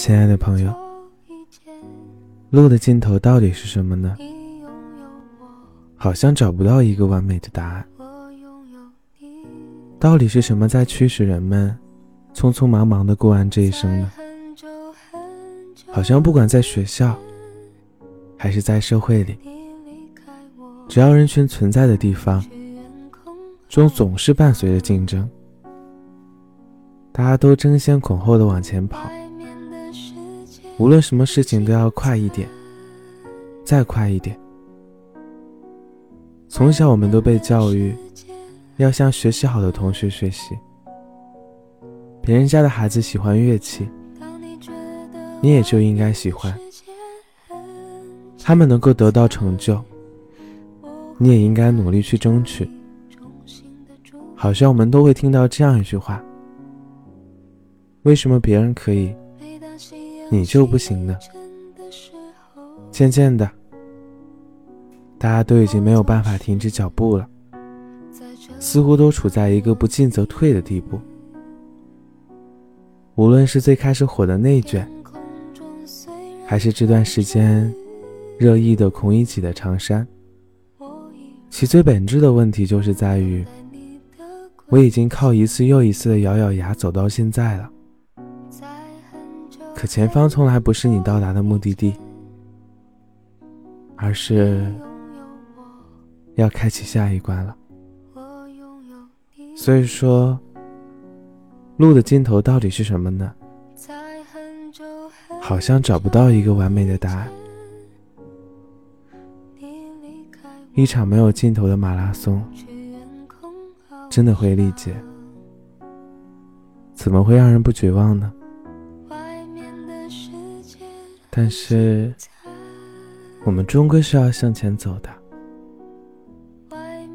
亲爱的朋友，路的尽头到底是什么呢？好像找不到一个完美的答案。到底是什么在驱使人们匆匆忙忙的过完这一生呢？好像不管在学校，还是在社会里，只要人群存在的地方，中总是伴随着竞争。大家都争先恐后的往前跑，无论什么事情都要快一点，再快一点。从小我们都被教育要向学习好的同学学习。别人家的孩子喜欢乐器，你也就应该喜欢。他们能够得到成就，你也应该努力去争取。好像我们都会听到这样一句话。为什么别人可以，你就不行呢？渐渐的，大家都已经没有办法停止脚步了，似乎都处在一个不进则退的地步。无论是最开始火的内卷，还是这段时间热议的孔乙己的长衫，其最本质的问题就是在于，我已经靠一次又一次的咬咬牙走到现在了。可前方从来不是你到达的目的地，而是要开启下一关了。所以说，路的尽头到底是什么呢？好像找不到一个完美的答案。一场没有尽头的马拉松，真的会力竭？怎么会让人不绝望呢？但是，我们终归是要向前走的。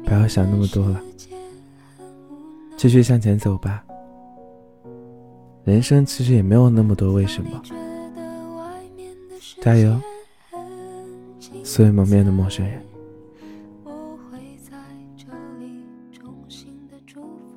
不要想那么多了，继续向前走吧。人生其实也没有那么多为什么。加油，所有蒙面的陌生人。我会在这里重新的祝福。